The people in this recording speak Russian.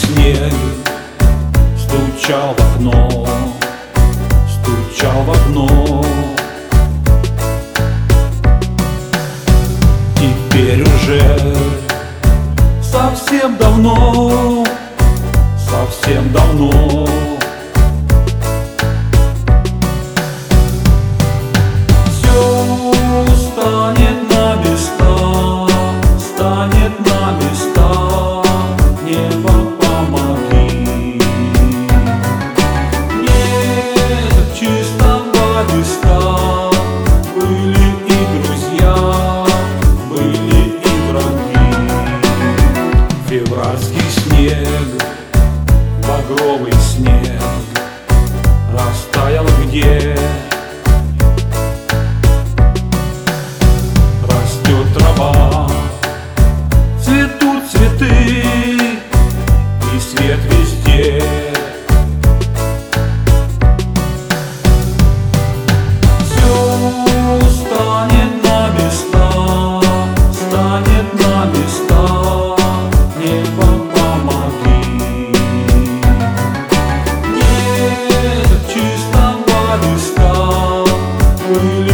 снег Стучал в окно, стучал в окно. белый снег Will